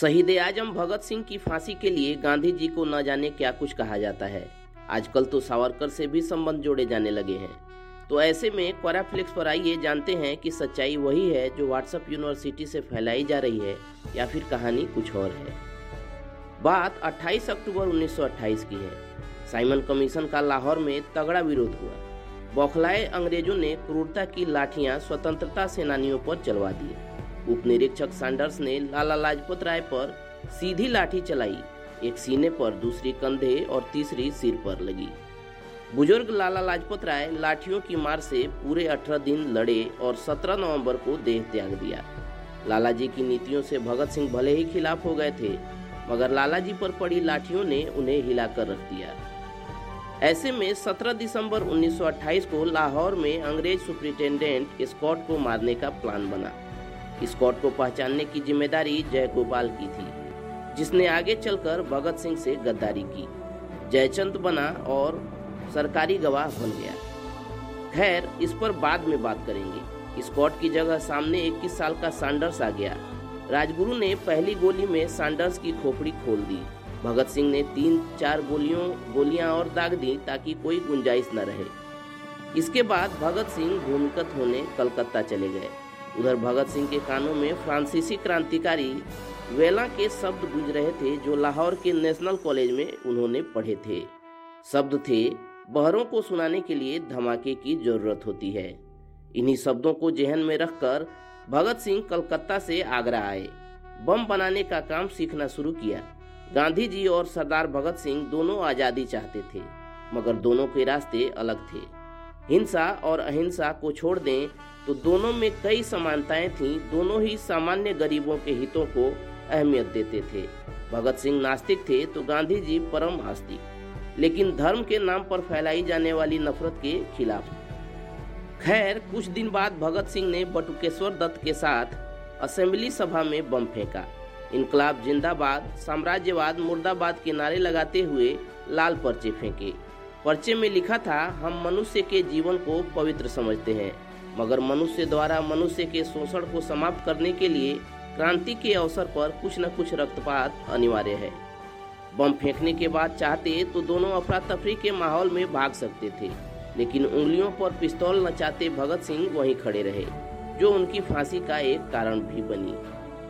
शहीद आज़म भगत सिंह की फांसी के लिए गांधी जी को न जाने क्या कुछ कहा जाता है। आजकल तो सावरकर से भी संबंध जोड़े जाने लगे हैं। तो ऐसे में क्वाराफ्लिक्स पर आइए, जानते हैं कि सच्चाई वही है जो व्हाट्सएप यूनिवर्सिटी से फैलाई जा रही है, या फिर कहानी कुछ और है। बात 28 अक्टूबर 1928 की है। साइमन कमीशन का लाहौर में तगड़ा विरोध हुआ। बौखलाए अंग्रेज़ों ने क्रूरता की लाठियाँ स्वतंत्रता सेनानियों पर चलवा दी उप निरीक्षक सैंडर्स ने लाला लाजपत राय पर सीधी लाठी चलाई। एक सीने पर दूसरी कंधे और तीसरी सिर पर लगी। बुज़ुर्ग लाला लाजपत राय लाठियों की मार से पूरे 18 दिन लड़े और 17 नवंबर को देह त्याग दिया। लाला जी की नीतियों से भगत सिंह भले ही खिलाफ हो गए थे, मगर लाला जी पर पड़ी लाठियों ने उन्हें हिलाकर रख दिया। ऐसे में 17 दिसंबर 1928 को लाहौर में अंग्रेज़ सुप्रिंटेंडेंट स्कॉट को मारने का प्लान बना। स्कॉट को पहचानने की ज़िम्मेदारी जयगोपाल की थी, जिसने आगे चलकर भगत सिंह से गद्दारी की। जयचंद बना और सरकारी गवाह बन गया। खैर, इस पर बाद में बात करेंगे। स्कॉट की जगह सामने 21 साल का सैंडर्स आ गया। राजगुरु ने पहली गोली में सैंडर्स की खोपड़ी खोल दी। भगत सिंह ने तीन चार गोलियों, गोलियाँ और दाग दी ताकि कोई गुंजाइश न रहे। इसके बाद भगत सिंह भूमिगत होने कलकत्ता चले गए। उधर भगत सिंह के कानों में फ्रांसीसी क्रांतिकारी वेला के शब्द गूंज रहे थे, जो लाहौर के नेशनल कॉलेज में उन्होंने पढ़े थे। शब्द थे, बहरों को सुनाने के लिए धमाके की ज़रूरत होती है। इन्हीं शब्दों को जहन में रखकर भगत सिंह कलकत्ता से आगरा आए। बम बनाने का काम सीखना शुरू किया। गांधी जी और सरदार भगत सिंह दोनों आज़ादी चाहते थे, मगर दोनों के रास्ते अलग थे। हिंसा और अहिंसा को छोड़ दें तो दोनों में कई समानताएँ थीं। दोनों ही सामान्य गरीबों के हितों को अहमियत देते थे। भगत सिंह नास्तिक थे तो गांधी जी परम आस्तिक। लेकिन धर्म के नाम पर फैलाई जाने वाली नफरत के खिलाफ। खैर, कुछ दिन बाद भगत सिंह ने बटुकेश्वर दत्त के साथ असेंबली सभा में बम फेंका। इनकलाब जिंदाबाद, साम्राज्यवाद मुर्दाबाद के नारे लगाते हुए लाल पर्चे फेंके। पर्चे में लिखा था, हम मनुष्य के जीवन को पवित्र समझते हैं, मगर मनुष्य द्वारा मनुष्य के शोषण को समाप्त करने के लिए क्रांति के अवसर पर कुछ न कुछ रक्तपात अनिवार्य है। बम फेंकने के बाद चाहते तो दोनों अफरा तफरी के माहौल में भाग सकते थे, लेकिन उंगलियों पर पिस्तौल नचाते भगत सिंह वहीं खड़े रहे, जो उनकी फांसी का एक कारण भी बनी।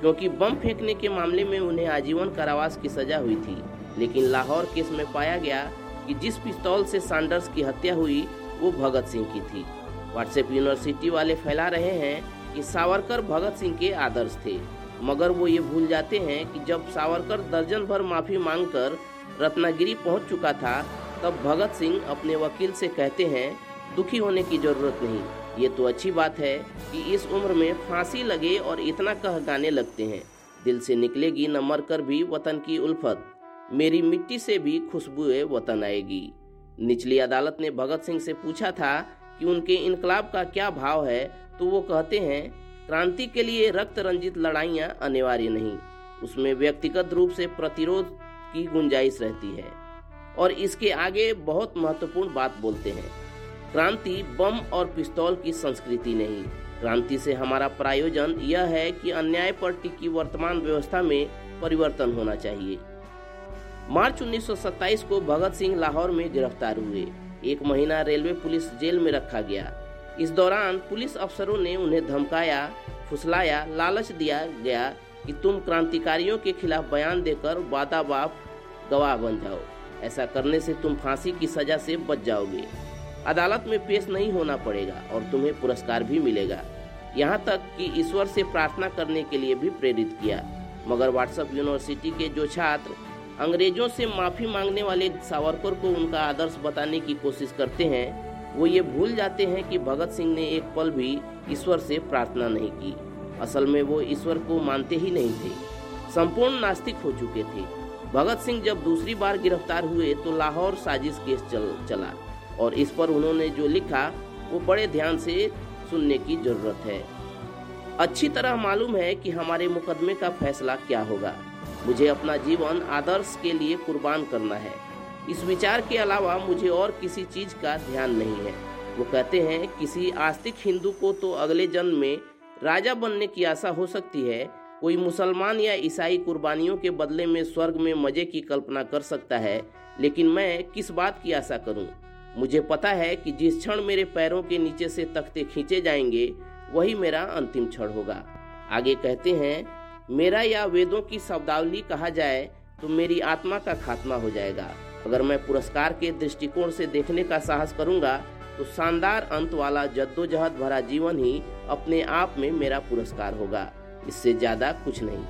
क्योंकि बम फेंकने के मामले में उन्हें आजीवन कारावास की सजा हुई थी, लेकिन लाहौर केस में पाया गया कि जिस पिस्तौल से सैंडर्स की हत्या हुई, वो भगत सिंह की थी। व्हाट्सएप यूनिवर्सिटी वाले फैला रहे हैं कि सावरकर भगत सिंह के आदर्श थे। मगर वो ये भूल जाते हैं कि जब सावरकर दर्जन भर माफ़ी मांगकर रत्नागिरी पहुँच चुका था, तब भगत सिंह अपने वकील से कहते हैं, दुखी होने की ज़रूरत नहीं। ये तो अच्छी बात है कि इस उम्र में फांसी लगे और इतना कह गाने लगते हैं। दिल से निकलेगी न मर कर भी वतन की उल्फत। मेरी मिट्टी से भी खुशबू वतन आएगी। निचली अदालत ने भगत सिंह से पूछा था कि उनके इनकलाब का क्या भाव है तो वो कहते हैं, क्रांति के लिए रक्त रंजित लड़ाइयाँ अनिवार्य नहीं। उसमें व्यक्तिगत रूप से प्रतिरोध की गुंजाइश रहती है। और इसके आगे बहुत महत्वपूर्ण बात बोलते हैं। क्रांति बम और पिस्तौल की संस्कृति नहीं। क्रांति से हमारा प्रायोजन यह है कि अन्याय पर टिकी वर्तमान व्यवस्था में परिवर्तन होना चाहिए। मार्च 1927 को भगत सिंह लाहौर में गिरफ़्तार हुए। एक महीना रेलवे पुलिस जेल में रखा गया। इस दौरान पुलिस अफसरों ने उन्हें धमकाया, फुसलाया, लालच दिया गया कि तुम क्रांतिकारियों के खिलाफ बयान देकर वादा बाप गवाह बन जाओ। ऐसा करने से तुम फांसी की सजा से बच जाओगे। अदालत में पेश नहीं होना पड़ेगा और तुम्हें पुरस्कार भी मिलेगा। यहाँ तक कि ईश्वर से प्रार्थना करने के लिए भी प्रेरित किया। मगर व्हाट्सएप यूनिवर्सिटी के जो छात्र अंग्रेज़ों से माफ़ी मांगने वाले सावरकर को उनका आदर्श बताने की कोशिश करते हैं, वो ये भूल जाते हैं कि भगत सिंह ने एक पल भी ईश्वर से प्रार्थना नहीं की। असल में वो ईश्वर को मानते ही नहीं थे। संपूर्ण नास्तिक हो चुके थे। भगत सिंह जब दूसरी बार गिरफ़्तार हुए तो लाहौर साजिश केस चल, चला और इस पर उन्होंने जो लिखा, वो बड़े ध्यान से सुनने की ज़रूरत है। अच्छी तरह मालूम है कि हमारे मुकदमे का फैसला क्या होगा। मुझे अपना जीवन आदर्श के लिए कुर्बान करना है। इस विचार के अलावा मुझे और किसी चीज़ का ध्यान नहीं है। वो कहते हैं, किसी आस्तिक हिंदू को तो अगले जन्म में राजा बनने की आशा हो सकती है। कोई मुसलमान या ईसाई कुर्बानियों के बदले में स्वर्ग में मज़े की कल्पना कर सकता है, लेकिन मैं किस बात की आशा करूँ? मुझे पता है कि जिस क्षण मेरे पैरों के नीचे से तख्ते खींचे जाएँगे, वही मेरा अंतिम क्षण होगा। आगे कहते हैं मेरा या वेदों की शब्दावली कहा जाए तो मेरी आत्मा का खात्मा हो जाएगा। अगर मैं पुरस्कार के दृष्टिकोण से देखने का साहस करूँगा तो शानदार अंत वाला जद्दोजहद भरा जीवन ही अपने आप में मेरा पुरस्कार होगा। इससे ज़्यादा कुछ नहीं।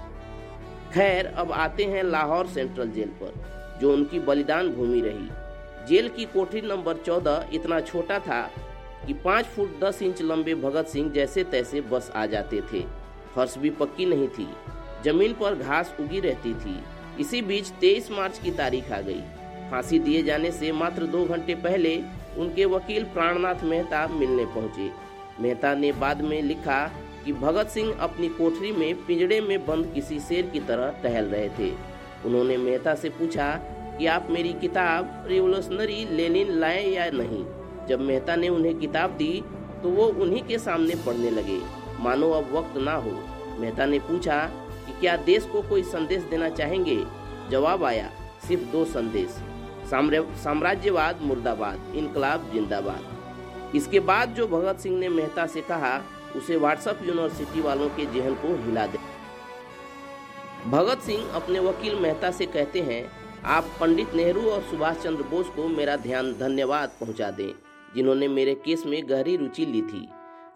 खैर, अब आते हैं लाहौर सेंट्रल जेल पर, जो उनकी बलिदान भूमि रही। जेल की कोठरी नंबर चौदह इतना छोटा था कि पाँच फुट दस इंच लंबे भगत सिंह जैसे तैसे बस आ जाते थे। फर्श भी पक्की नहीं थी। ज़मीन पर घास उगी रहती थी। इसी बीच 23 मार्च की तारीख आ गई। फांसी दिए जाने से मात्र दो घंटे पहले उनके वकील प्राणनाथ मेहता मिलने पहुँचे। मेहता ने बाद में लिखा कि भगत सिंह अपनी कोठरी में पिंजड़े में बंद किसी शेर की तरह टहल रहे थे। उन्होंने मेहता से पूछा कि आप मेरी किताब रिवोल्यूशनरी लेनिन लाए या नहीं? जब मेहता ने उन्हें किताब दी तो वो उन्हीं के सामने पढ़ने लगे। मानो अब वक्त ना हो। मेहता ने पूछा कि क्या देश को कोई संदेश देना चाहेंगे? जवाब आया, सिर्फ़ दो संदेश। साम्राज्यवाद मुर्दाबाद, इनकलाब जिंदाबाद। इसके बाद जो भगत सिंह ने मेहता से कहा, उसे व्हाट्सएप यूनिवर्सिटी वालों के जहन को हिला दे। भगत सिंह अपने वकील मेहता से कहते हैं, आप पंडित नेहरू और सुभाष चंद्र बोस को मेरा ध्यान धन्यवाद पहुँचा दें, जिन्होंने मेरे केस में गहरी रुचि ली थी।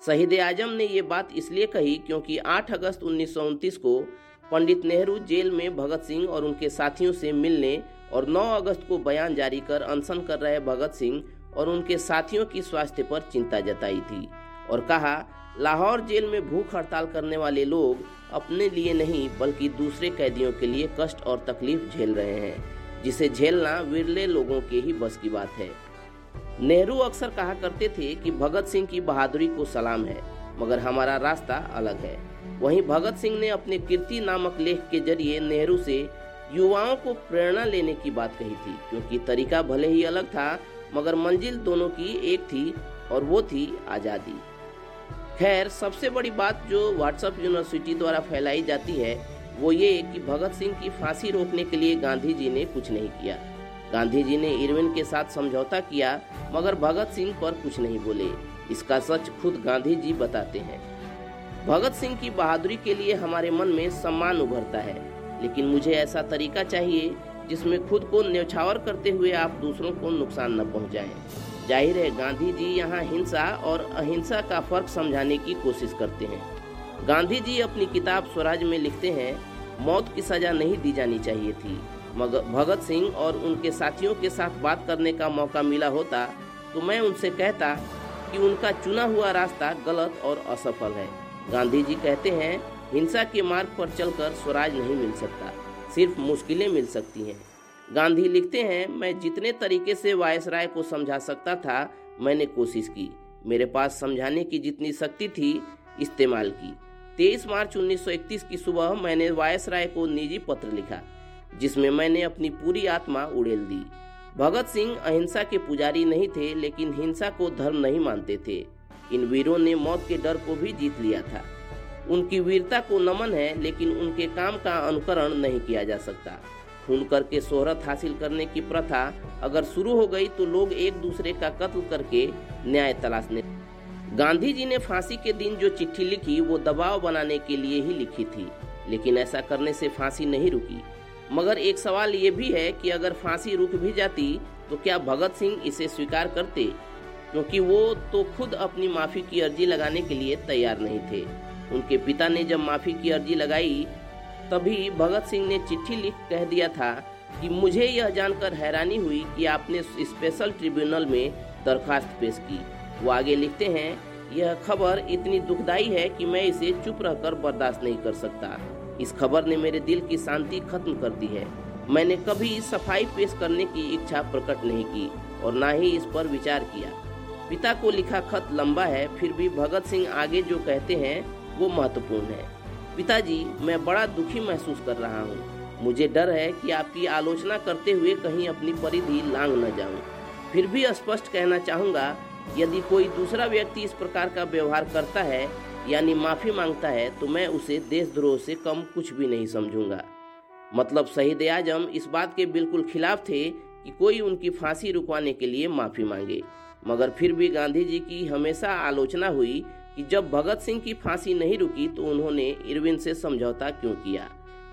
शहीद आज़म ने ये बात इसलिए कही क्योंकि 8 अगस्त उन्नीस सौ उनतीस को पंडित नेहरू जेल में भगत सिंह और उनके साथियों से मिलने और 9 अगस्त को बयान जारी कर अनशन कर रहे भगत सिंह और उनके साथियों की स्वास्थ्य पर चिंता जताई थी और कहा, लाहौर जेल में भूख हड़ताल करने वाले लोग अपने लिए नहीं, बल्कि दूसरे कैदियों के लिए कष्ट और तकलीफ़ झेल रहे हैं, जिसे झेलना विरले लोगों के ही बस की बात है। नेहरू अक्सर कहा करते थे कि भगत सिंह की बहादुरी को सलाम है, मगर हमारा रास्ता अलग है। वहीं भगत सिंह ने अपने कीर्ति नामक लेख के ज़रिए नेहरू से युवाओं को प्रेरणा लेने की बात कही थी, क्योंकि तरीका भले ही अलग था, मगर मंजिल दोनों की एक थी और वो थी आज़ादी। खैर, सबसे बड़ी बात जो व्हाट्सएप यूनिवर्सिटी द्वारा फैलाई जाती है, वो ये कि भगत सिंह की फांसी रोकने के लिए गांधी जी ने कुछ नहीं किया। गांधी जी ने इरविन के साथ समझौता किया, मगर भगत सिंह पर कुछ नहीं बोले। इसका सच खुद गांधी जी बताते हैं। भगत सिंह की बहादुरी के लिए हमारे मन में सम्मान उभरता है, लेकिन मुझे ऐसा तरीका चाहिए जिसमें खुद को न्यौछावर करते हुए आप दूसरों को नुकसान न पहुंचाएँ। ज़ाहिर है गांधी जी यहाँ हिंसा और अहिंसा का फ़र्क समझाने की कोशिश करते हैं। गांधी जी अपनी किताब स्वराज में लिखते हैं, मौत की सजा नहीं दी जानी चाहिए थी। भगत सिंह और उनके साथियों के साथ बात करने का मौका मिला होता तो मैं उनसे कहता कि उनका चुना हुआ रास्ता गलत और असफल है। गांधी जी कहते हैं, हिंसा के मार्ग पर चलकर स्वराज नहीं मिल सकता, सिर्फ़ मुश्किलें मिल सकती हैं। गांधी लिखते हैं, मैं जितने तरीके से वायसराय को समझा सकता था, मैंने कोशिश की। मेरे पास समझाने की जितनी शक्ति थी, इस्तेमाल की। 23 मार्च 1931 की सुबह मैंने वायसराय को निजी पत्र लिखा। जिसमें मैंने अपनी पूरी आत्मा उड़ेल दी। भगत सिंह अहिंसा के पुजारी नहीं थे, लेकिन हिंसा को धर्म नहीं मानते थे। इन वीरों ने मौत के डर को भी जीत लिया था। उनकी वीरता को नमन है, लेकिन उनके काम का अनुकरण नहीं किया जा सकता। खून करके शोहरत हासिल करने की प्रथा अगर शुरू हो गई तो लोग एक दूसरे का कत्ल करके न्याय तलाशने। गांधी जी ने फांसी के दिन जो चिट्ठी लिखी, वो दबाव बनाने के लिए ही लिखी थी। लेकिन ऐसा करने से फांसी नहीं रुकी। मगर एक सवाल ये भी है कि अगर फांसी रुक भी जाती तो क्या भगत सिंह इसे स्वीकार करते? क्योंकि वो तो खुद अपनी माफ़ी की अर्जी लगाने के लिए तैयार नहीं थे। उनके पिता ने जब माफ़ी की अर्जी लगाई, तभी भगत सिंह ने चिट्ठी लिख कह दिया था कि मुझे यह जानकर हैरानी हुई कि आपने स्पेशल ट्रिब्यूनल में दरखास्त पेश की। वो आगे लिखते हैं, यह खबर इतनी दुखदाई है कि मैं इसे चुप रहकर बर्दाश्त नहीं कर सकता। इस खबर ने मेरे दिल की शांति खत्म कर दी है। मैंने कभी सफ़ाई पेश करने की इच्छा प्रकट नहीं की और ना ही इस पर विचार किया। पिता को लिखा खत लंबा है, फिर भी भगत सिंह आगे जो कहते हैं, वो महत्वपूर्ण है। पिताजी, मैं बड़ा दुखी महसूस कर रहा हूँ। मुझे डर है कि आपकी आलोचना करते हुए कहीं अपनी परिधि लांग न जाऊँ। फिर भी स्पष्ट कहना चाहूँगा, यदि कोई दूसरा व्यक्ति इस प्रकार का व्यवहार करता है यानी माफ़ी माँगता है तो मैं उसे देशद्रोह से कम कुछ भी नहीं समझूँगा। मतलब शहीद आज़म इस बात के बिल्कुल खिलाफ थे कि कोई उनकी फांसी रुकवाने के लिए माफ़ी मांगे। मगर फिर भी गांधी जी की हमेशा आलोचना हुई कि जब भगत सिंह की फांसी नहीं रुकी तो उन्होंने इरविन से समझौता क्यों किया?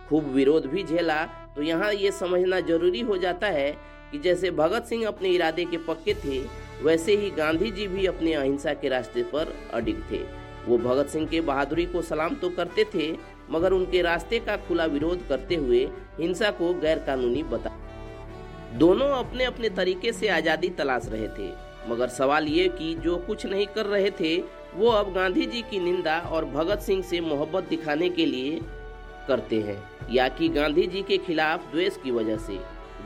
खूब विरोध भी झेला तो यहाँ ये समझना ज़रूरी हो जाता है कि जैसे भगत सिंह अपने इरादे के पक्के थे, वैसे ही गांधी जी भी अपने अहिंसा के रास्ते पर अडिग थे। वो भगत सिंह के बहादुरी को सलाम तो करते थे, मगर उनके रास्ते का खुला विरोध करते हुए हिंसा को गैर कानूनी बता दोनों अपने अपने तरीके से आज़ादी तलाश रहे थे, मगर सवाल ये कि जो कुछ नहीं कर रहे थे, वो अब गांधी जी की निंदा और भगत सिंह से मोहब्बत दिखाने के लिए करते हैं, या कि गांधी जी के खिलाफ द्वेष की वजह से।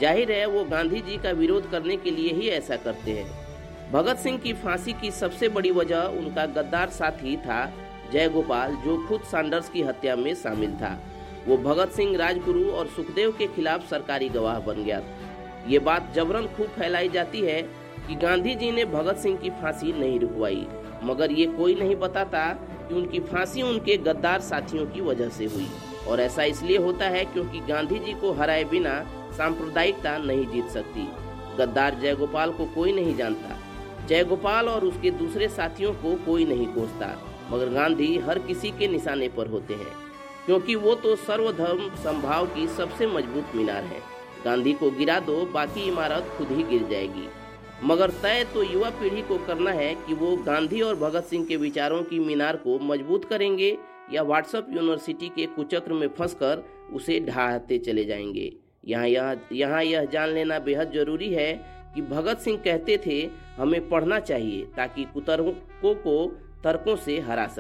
ज़ाहिर है, वो गांधी जी का विरोध करने के लिए ही ऐसा करते हैं। भगत सिंह की फांसी की सबसे बड़ी वजह उनका गद्दार साथी था जयगोपाल, जो खुद सैंडर्स की हत्या में शामिल था। वो भगत सिंह, राजगुरु और सुखदेव के खिलाफ सरकारी गवाह बन गया। ये बात जबरन खूब फैलाई जाती है कि गांधी जी ने भगत सिंह की फांसी नहीं रुकवाई। मगर ये कोई नहीं बताता कि उनकी फांसी उनके गद्दार साथियों की वजह से हुई। और ऐसा इसलिए होता है क्योंकि गांधी जी को हराए बिना सांप्रदायिकता नहीं जीत सकती। गद्दार जयगोपाल को कोई नहीं जानता। जयगोपाल और उसके दूसरे साथियों को कोई नहीं कोसता, मगर गांधी हर किसी के निशाने पर होते हैं, क्योंकि वो तो सर्वधर्म संभाव की सबसे मज़बूत मीनार है। गांधी को गिरा दो, बाकी इमारत खुद ही गिर जाएगी। मगर तय तो युवा पीढ़ी को करना है कि वो गांधी और भगत सिंह के विचारों की मीनार को मज़बूत करेंगे या व्हाट्सएप यूनिवर्सिटी के कुचक्र में फंसकर उसे ढहाते चले जाएँगे। यहाँ यह यहाँ यह जान लेना बेहद ज़रूरी है कि भगत सिंह कहते थे, हमें पढ़ना चाहिए ताकि कुतर्कों को तर्कों से हरा सके।